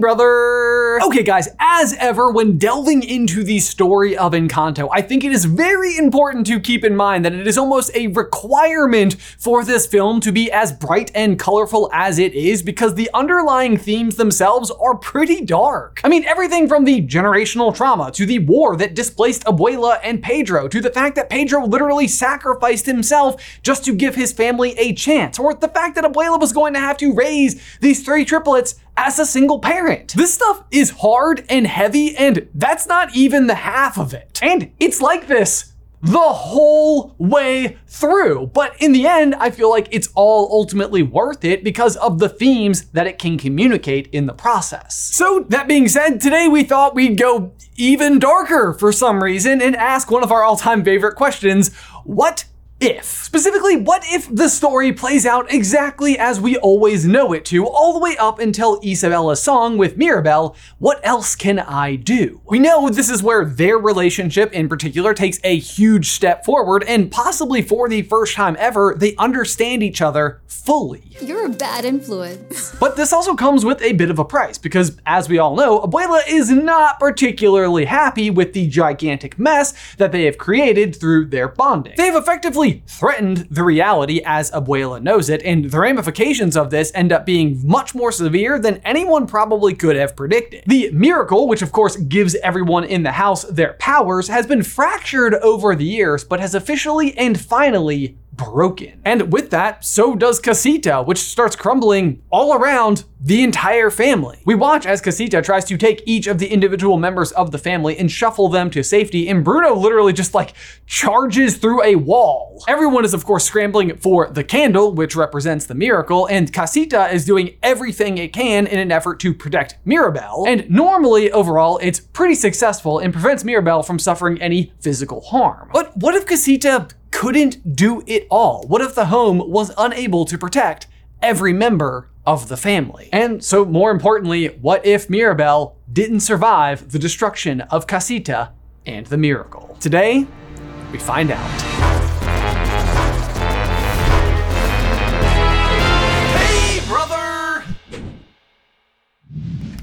brother. Okay, guys, as ever, when delving into the story of Encanto, I think it is very important to keep in mind that it is almost a requirement for this film to be as bright and colorful as it is because the underlying themes themselves are pretty dark. I mean, everything from the generational trauma to the war that displaced Abuela and Pedro to the fact that Pedro literally sacrificed himself just to give his family a chance, or the fact that Abuela was going to have to raise these three triplets as a single parent. This stuff is hard and heavy, and that's not even the half of it. And it's like this the whole way through. But in the end, I feel like it's all ultimately worth it because of the themes that it can communicate in the process. So, that being said, today we thought we'd go even darker for some reason and ask one of our all time favorite questions what if. Specifically, what if the story plays out exactly as we always know it to, all the way up until Isabela's song with Mirabel, What Else Can I Do? We know this is where their relationship in particular takes a huge step forward, and possibly for the first time ever, they understand each other fully. You're a bad influence. But this also comes with a bit of a price, because as we all know, Abuela is not particularly happy with the gigantic mess that they have created through their bonding. They have effectively threatened the reality as Abuela knows it, and the ramifications of this end up being much more severe than anyone probably could have predicted. The miracle, which of course gives everyone in the house their powers, has been fractured over the years, but has officially and finally broken. And with that, so does Casita, which starts crumbling all around the entire family. We watch as Casita tries to take each of the individual members of the family and shuffle them to safety, and Bruno literally just like charges through a wall. Everyone is, of course, scrambling for the candle, which represents the miracle, and Casita is doing everything it can in an effort to protect Mirabel. And normally, overall, it's pretty successful and prevents Mirabel from suffering any physical harm. But what if Casita couldn't do it all? What if the home was unable to protect every member of the family? And so, more importantly, what if Mirabel didn't survive the destruction of Casita and the miracle? Today, we find out.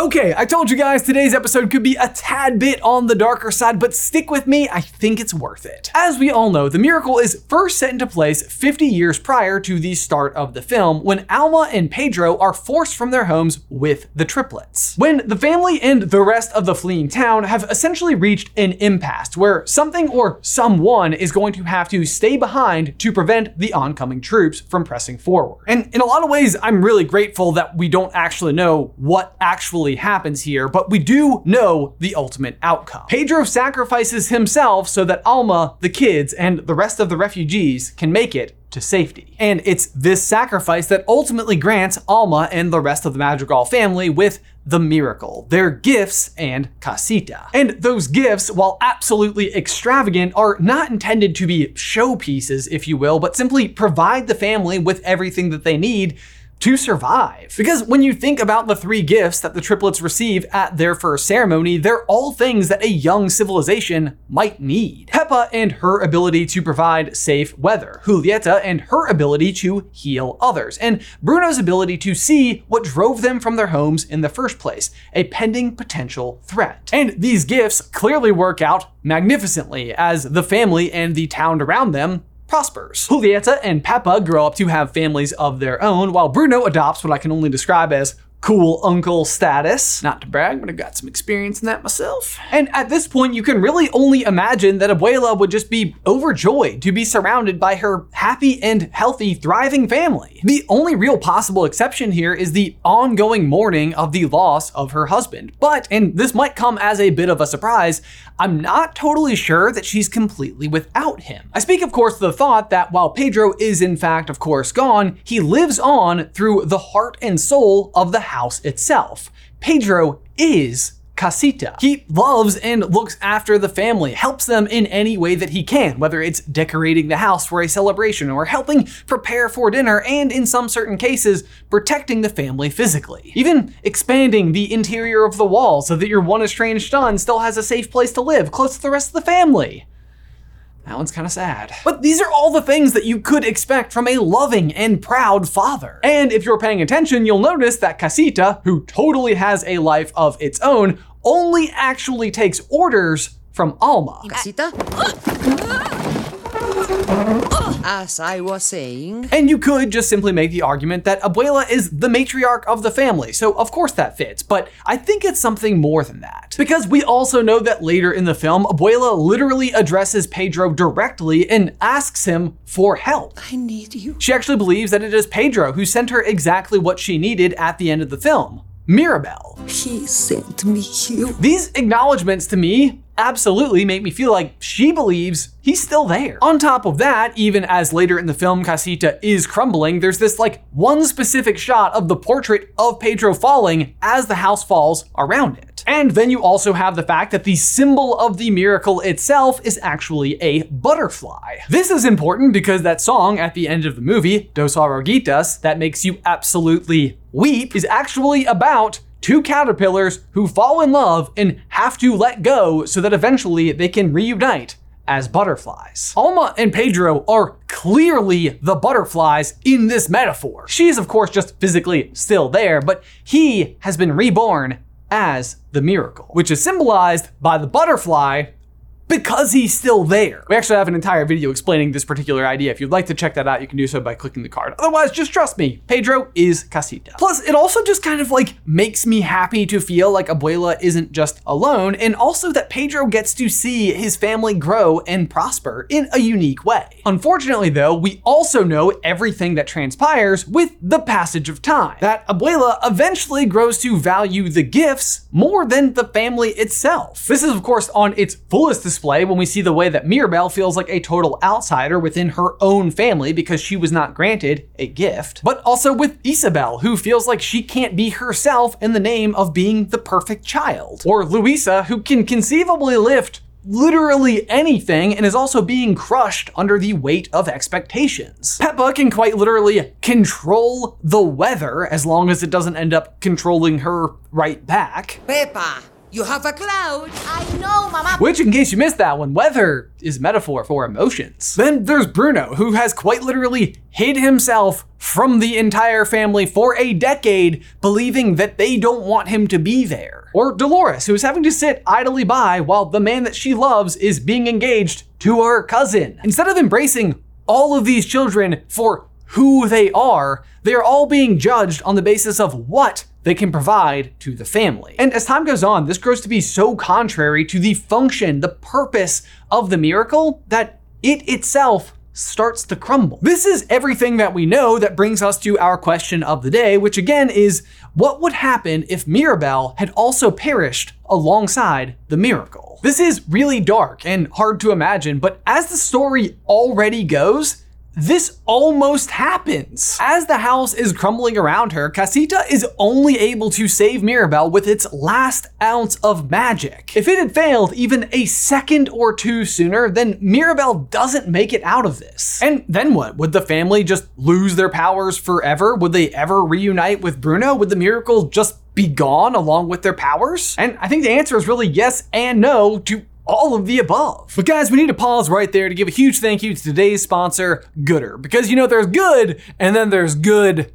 Okay, I told you guys today's episode could be a tad bit on the darker side, but stick with me, I think it's worth it. As we all know, the miracle is first set into place 50 years prior to the start of the film when Alma and Pedro are forced from their homes with the triplets. When the family and the rest of the fleeing town have essentially reached an impasse where something or someone is going to have to stay behind to prevent the oncoming troops from pressing forward. And in a lot of ways, I'm really grateful that we don't actually know what actually happens here, but we do know the ultimate outcome. Pedro sacrifices himself so that Alma, the kids, and the rest of the refugees can make it to safety. And it's this sacrifice that ultimately grants Alma and the rest of the Madrigal family with the miracle, their gifts and casita. And those gifts, while absolutely extravagant, are not intended to be showpieces, if you will, but simply provide the family with everything that they need to survive. Because when you think about the three gifts that the triplets receive at their first ceremony, they're all things that a young civilization might need. Pepa and her ability to provide safe weather, Julieta and her ability to heal others, and Bruno's ability to see what drove them from their homes in the first place, a pending potential threat. And these gifts clearly work out magnificently as the family and the town around them prospers. Julieta and Pepa grow up to have families of their own, while Bruno adopts what I can only describe as cool uncle status. Not to brag, but I've got some experience in that myself. And at this point, you can really only imagine that Abuela would just be overjoyed to be surrounded by her happy and healthy, thriving family. The only real possible exception here is the ongoing mourning of the loss of her husband. But, and this might come as a bit of a surprise, I'm not totally sure that she's completely without him. I speak, of course, the thought that while Pedro is in fact, of course, gone, he lives on through the heart and soul of the house itself. Pedro is Casita. He loves and looks after the family, helps them in any way that he can, whether it's decorating the house for a celebration or helping prepare for dinner, and in some certain cases, protecting the family physically. Even expanding the interior of the wall so that your one estranged son still has a safe place to live, close to the rest of the family. That one's kind of sad. But these are all the things that you could expect from a loving and proud father. And if you're paying attention, you'll notice that Casita, who totally has a life of its own, only actually takes orders from Alma. Casita? As I was saying, And you could just simply make the argument that Abuela is the matriarch of the family, so of course that fits, but I think it's something more than that. Because we also know that later in the film, Abuela literally addresses Pedro directly and asks him for help. I need you. She actually believes that it is Pedro who sent her exactly what she needed at the end of the film Mirabel. He sent me you. These acknowledgments to me absolutely make me feel like she believes he's still there. On top of that, even as later in the film Casita is crumbling, there's this like one specific shot of the portrait of Pedro falling as the house falls around it. And then you also have the fact that the symbol of the miracle itself is actually a butterfly. This is important because that song at the end of the movie, Dos Oruguitas, that makes you absolutely weep, is actually about two caterpillars who fall in love and have to let go so that eventually they can reunite as butterflies. Alma and Pedro are clearly the butterflies in this metaphor. She is, of course, just physically still there, but he has been reborn as the miracle, which is symbolized by the butterfly because he's still there. We actually have an entire video explaining this particular idea. If you'd like to check that out, you can do so by clicking the card. Otherwise, just trust me, Pedro is Casita. Plus, it also just kind of like makes me happy to feel like Abuela isn't just alone, and also that Pedro gets to see his family grow and prosper in a unique way. Unfortunately, though, we also know everything that transpires with the passage of time. That Abuela eventually grows to value the gifts more than the family itself. This is, of course, on its fullest display when we see the way that Mirabel feels like a total outsider within her own family because she was not granted a gift, but also with Isabel, who feels like she can't be herself in the name of being the perfect child, or Luisa, who can conceivably lift literally anything and is also being crushed under the weight of expectations. Pepa can quite literally control the weather as long as it doesn't end up controlling her right back. Pepa, you have a cloud. I know, Mama. Which, in case you missed that one, weather is metaphor for emotions. Then there's Bruno, who has quite literally hid himself from the entire family for a decade, believing that they don't want him to be there. Or Dolores, who is having to sit idly by while the man that she loves is being engaged to her cousin. Instead of embracing all of these children for who they are, they are all being judged on the basis of what they can provide to the family. And as time goes on, this grows to be so contrary to the function, the purpose of the miracle, that it itself starts to crumble. This is everything that we know that brings us to our question of the day, which again is what would happen if Mirabel had also perished alongside the miracle? This is really dark and hard to imagine, but as the story already goes, this almost happens. As the house is crumbling around her, Casita is only able to save Mirabel with its last ounce of magic. If it had failed even a second or two sooner, then Mirabel doesn't make it out of this. And then what? Would the family just lose their powers forever? Would they ever reunite with Bruno? Would the miracle just be gone along with their powers? And I think the answer is really yes and no to all of the above. But guys, we need to pause right there to give a huge thank you to today's sponsor, Goodr. Because you know, there's good and then there's good.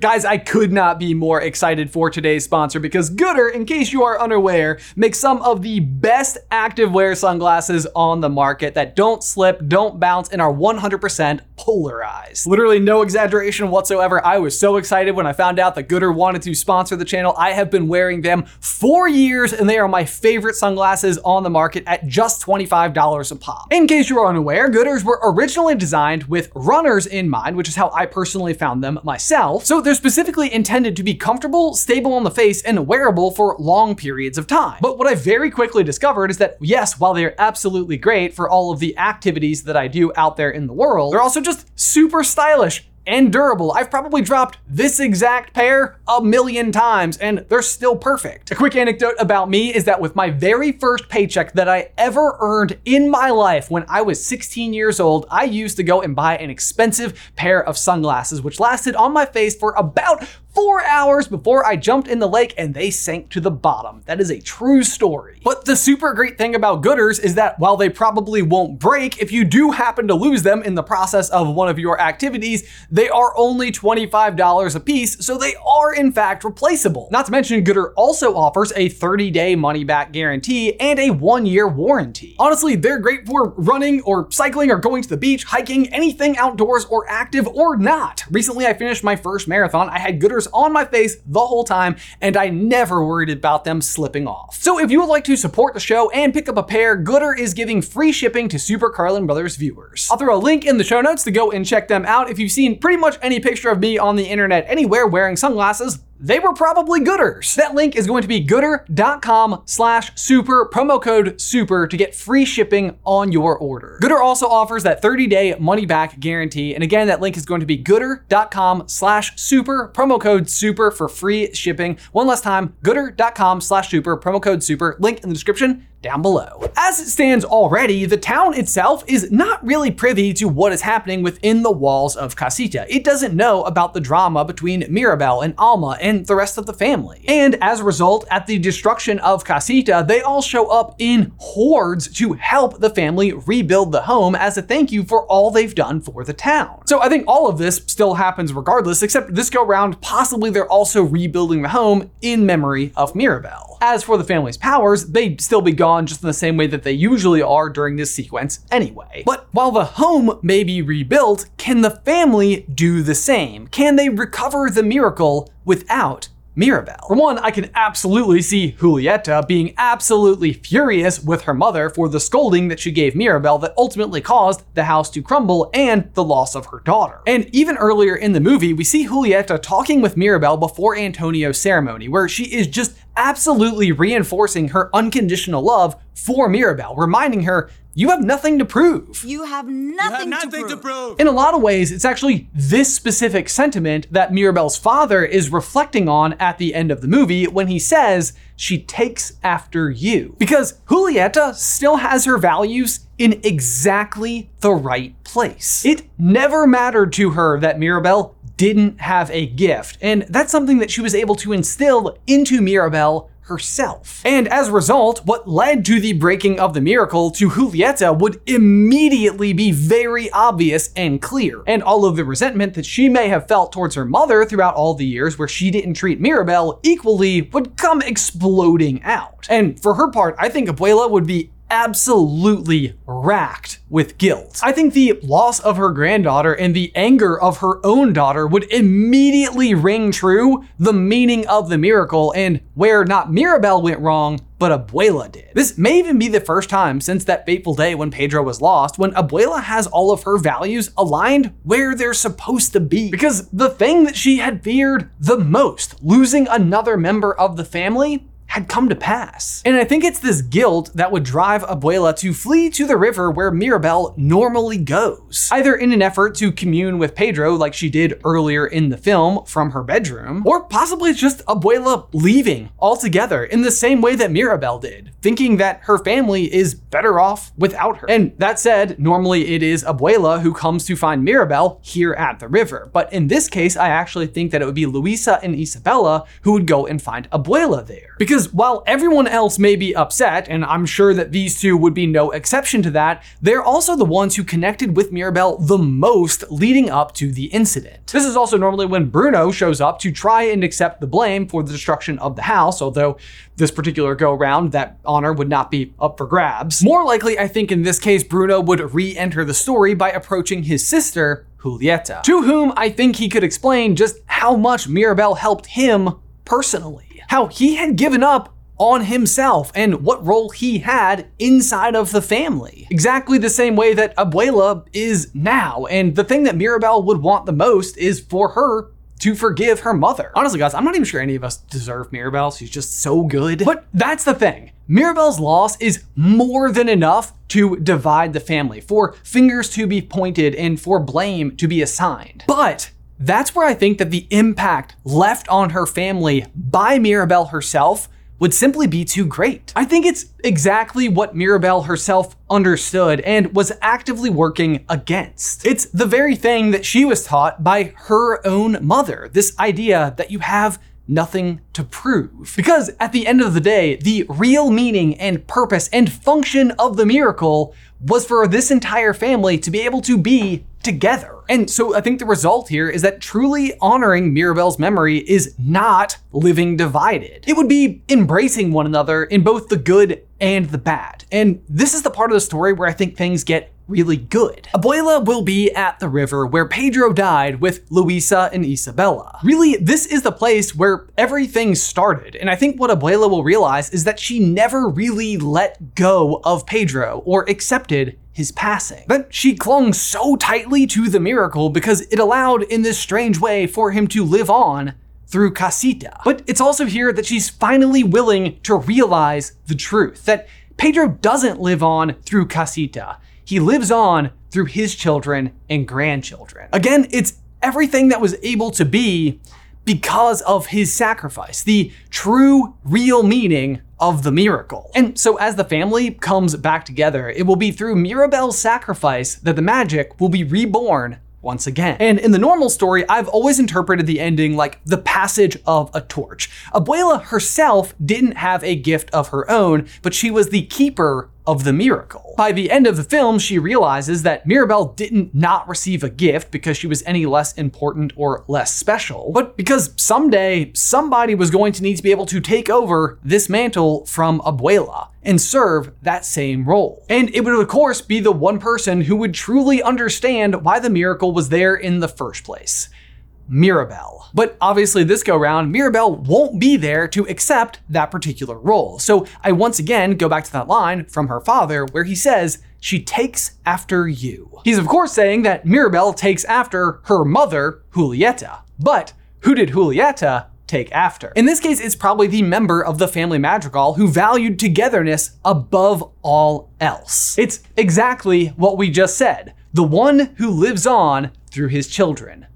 Guys, I could not be more excited for today's sponsor because Goodr, in case you are unaware, makes some of the best activewear sunglasses on the market that don't slip, don't bounce, and are 100% polarized. Literally no exaggeration whatsoever. I was so excited when I found out that Goodr wanted to sponsor the channel. I have been wearing them for years and they are my favorite sunglasses on the market at just $25 a pop. In case you are unaware, Goodrs were originally designed with runners in mind, which is how I personally found them myself. So they're specifically intended to be comfortable, stable on the face, and wearable for long periods of time. But what I very quickly discovered is that yes, while they're absolutely great for all of the activities that I do out there in the world, they're also just super stylish and durable. I've probably dropped this exact pair a million times and they're still perfect. A quick anecdote about me is that with my very first paycheck that I ever earned in my life when I was 16 years old, I used to go and buy an expensive pair of sunglasses, which lasted on my face for about four hours before I jumped in the lake and they sank to the bottom. That is a true story. But the super great thing about Goodrs is that while they probably won't break, if you do happen to lose them in the process of one of your activities, they are only $25 a piece, so they are in fact replaceable. Not to mention, Goodr also offers a 30 day money back guarantee and a one year warranty. Honestly, they're great for running or cycling or going to the beach, hiking, anything outdoors or active or not. Recently, I finished my first marathon. I had Goodrs on my face the whole time, and I never worried about them slipping off. So if you would like to support the show and pick up a pair, Goodr is giving free shipping to Super Carlin Brothers viewers. I'll throw a link in the show notes to go and check them out. If you've seen pretty much any picture of me on the internet anywhere wearing sunglasses, they were probably Goodrs. That link is going to be goodr.com slash super, promo code super to get free shipping on your order. Goodr also offers that 30 day money back guarantee. And again, that link is going to be goodr.com slash super, promo code super for free shipping. One last time, goodr.com slash super, promo code super, link in the description down below. As it stands already, the town itself is not really privy to what is happening within the walls of Casita. It doesn't know about the drama between Mirabel and Alma and the rest of the family. And as a result, at the destruction of Casita, they all show up in hordes to help the family rebuild the home as a thank you for all they've done for the town. So I think all of this still happens regardless, except this go round, possibly they're also rebuilding the home in memory of Mirabel. As for the family's powers, they'd still be gone just in the same way that they usually are during this sequence anyway. But while the home may be rebuilt, can the family do the same? Can they recover the miracle without Mirabel. For one, I can absolutely see Julieta being absolutely furious with her mother for the scolding that she gave Mirabel that ultimately caused the house to crumble and the loss of her daughter. And even earlier in the movie, we see Julieta talking with Mirabel before Antonio's ceremony, where she is just absolutely reinforcing her unconditional love for Mirabel, reminding her you have nothing to prove. You have nothing, nothing to, prove. to prove. In a lot of ways, it's actually this specific sentiment that Mirabel's father is reflecting on at the end of the movie when he says, She takes after you. Because Julieta still has her values in exactly the right place. It never mattered to her that Mirabel didn't have a gift, and that's something that she was able to instill into Mirabel herself. And as a result, what led to the breaking of the miracle to Julieta would immediately be very obvious and clear. And all of the resentment that she may have felt towards her mother throughout all the years where she didn't treat Mirabel equally would come exploding out. And for her part, I think Abuela would be absolutely racked with guilt. I think the loss of her granddaughter and the anger of her own daughter would immediately ring true the meaning of the miracle and where not Mirabel went wrong, but Abuela did. This may even be the first time since that fateful day when Pedro was lost when Abuela has all of her values aligned where they're supposed to be. Because the thing that she had feared the most, losing another member of the family, had come to pass. And I think it's this guilt that would drive Abuela to flee to the river where Mirabel normally goes, either in an effort to commune with Pedro like she did earlier in the film from her bedroom, or possibly just Abuela leaving altogether in the same way that Mirabel did, thinking that her family is better off without her. And that said, normally it is Abuela who comes to find Mirabel here at the river. But in this case, I actually think that it would be Luisa and Isabela who would go and find Abuela there. Because while everyone else may be upset, and I'm sure that these two would be no exception to that, they're also the ones who connected with Mirabel the most leading up to the incident. This is also normally when Bruno shows up to try and accept the blame for the destruction of the house, although this particular go round, that honor would not be up for grabs. More likely, I think in this case, Bruno would re enter the story by approaching his sister, Julieta, to whom I think he could explain just how much Mirabel helped him personally, how he had given up on himself and what role he had inside of the family. Exactly the same way that Abuela is now. And the thing that Mirabel would want the most is for her to forgive her mother. Honestly, guys, I'm not even sure any of us deserve Mirabel. She's just so good. But that's the thing. Mirabel's loss is more than enough to divide the family, for fingers to be pointed and for blame to be assigned. But that's where I think that the impact left on her family by Mirabel herself would simply be too great. I think it's exactly what Mirabel herself understood and was actively working against. It's the very thing that she was taught by her own mother this idea that you have nothing to prove. Because at the end of the day, the real meaning and purpose and function of the miracle was for this entire family to be able to be together. And so I think the result here is that truly honoring Mirabel's memory is not living divided. It would be embracing one another in both the good and the bad. And this is the part of the story where I think things get really good. Abuela will be at the river where Pedro died with Luisa and Isabela. Really, this is the place where everything started, and I think what Abuela will realize is that she never really let go of Pedro or accepted his passing. But she clung so tightly to the miracle because it allowed, in this strange way, for him to live on through Casita. But it's also here that she's finally willing to realize the truth that Pedro doesn't live on through Casita he lives on through his children and grandchildren. Again, it's everything that was able to be because of his sacrifice, the true, real meaning of the miracle. And so, as the family comes back together, it will be through Mirabel's sacrifice that the magic will be reborn once again. And in the normal story, I've always interpreted the ending like the passage of a torch. Abuela herself didn't have a gift of her own, but she was the keeper of the miracle. By the end of the film, she realizes that Mirabel didn't not receive a gift because she was any less important or less special, but because someday somebody was going to need to be able to take over this mantle from Abuela and serve that same role. And it would, of course, be the one person who would truly understand why the miracle was there in the first place. Mirabel. But obviously, this go round, Mirabel won't be there to accept that particular role. So I once again go back to that line from her father where he says, She takes after you. He's of course saying that Mirabel takes after her mother, Julieta. But who did Julieta take after? In this case, it's probably the member of the family madrigal who valued togetherness above all else. It's exactly what we just said the one who lives on through his children.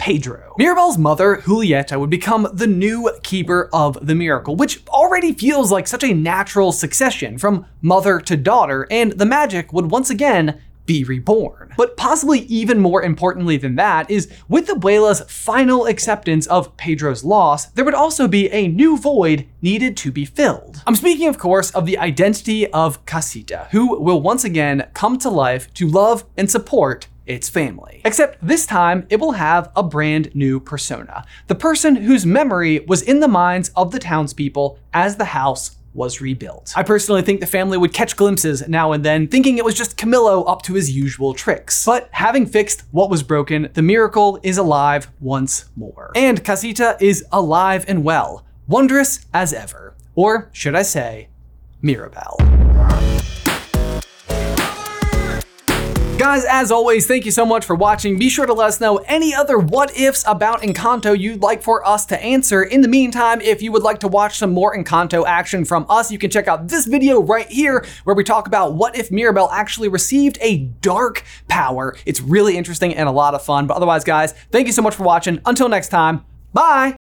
Pedro. Mirabel's mother, Julieta, would become the new keeper of the miracle, which already feels like such a natural succession from mother to daughter, and the magic would once again be reborn. But possibly even more importantly than that is with Abuela's final acceptance of Pedro's loss, there would also be a new void needed to be filled. I'm speaking, of course, of the identity of Casita, who will once again come to life to love and support its family. Except this time, it will have a brand new persona. The person whose memory was in the minds of the townspeople as the house was rebuilt. I personally think the family would catch glimpses now and then, thinking it was just Camilo up to his usual tricks. But having fixed what was broken, the miracle is alive once more. And Casita is alive and well, wondrous as ever. Or should I say, Mirabel. Guys, as always, thank you so much for watching. Be sure to let us know any other what ifs about Encanto you'd like for us to answer. In the meantime, if you would like to watch some more Encanto action from us, you can check out this video right here where we talk about what if Mirabel actually received a dark power. It's really interesting and a lot of fun. But otherwise, guys, thank you so much for watching. Until next time, bye!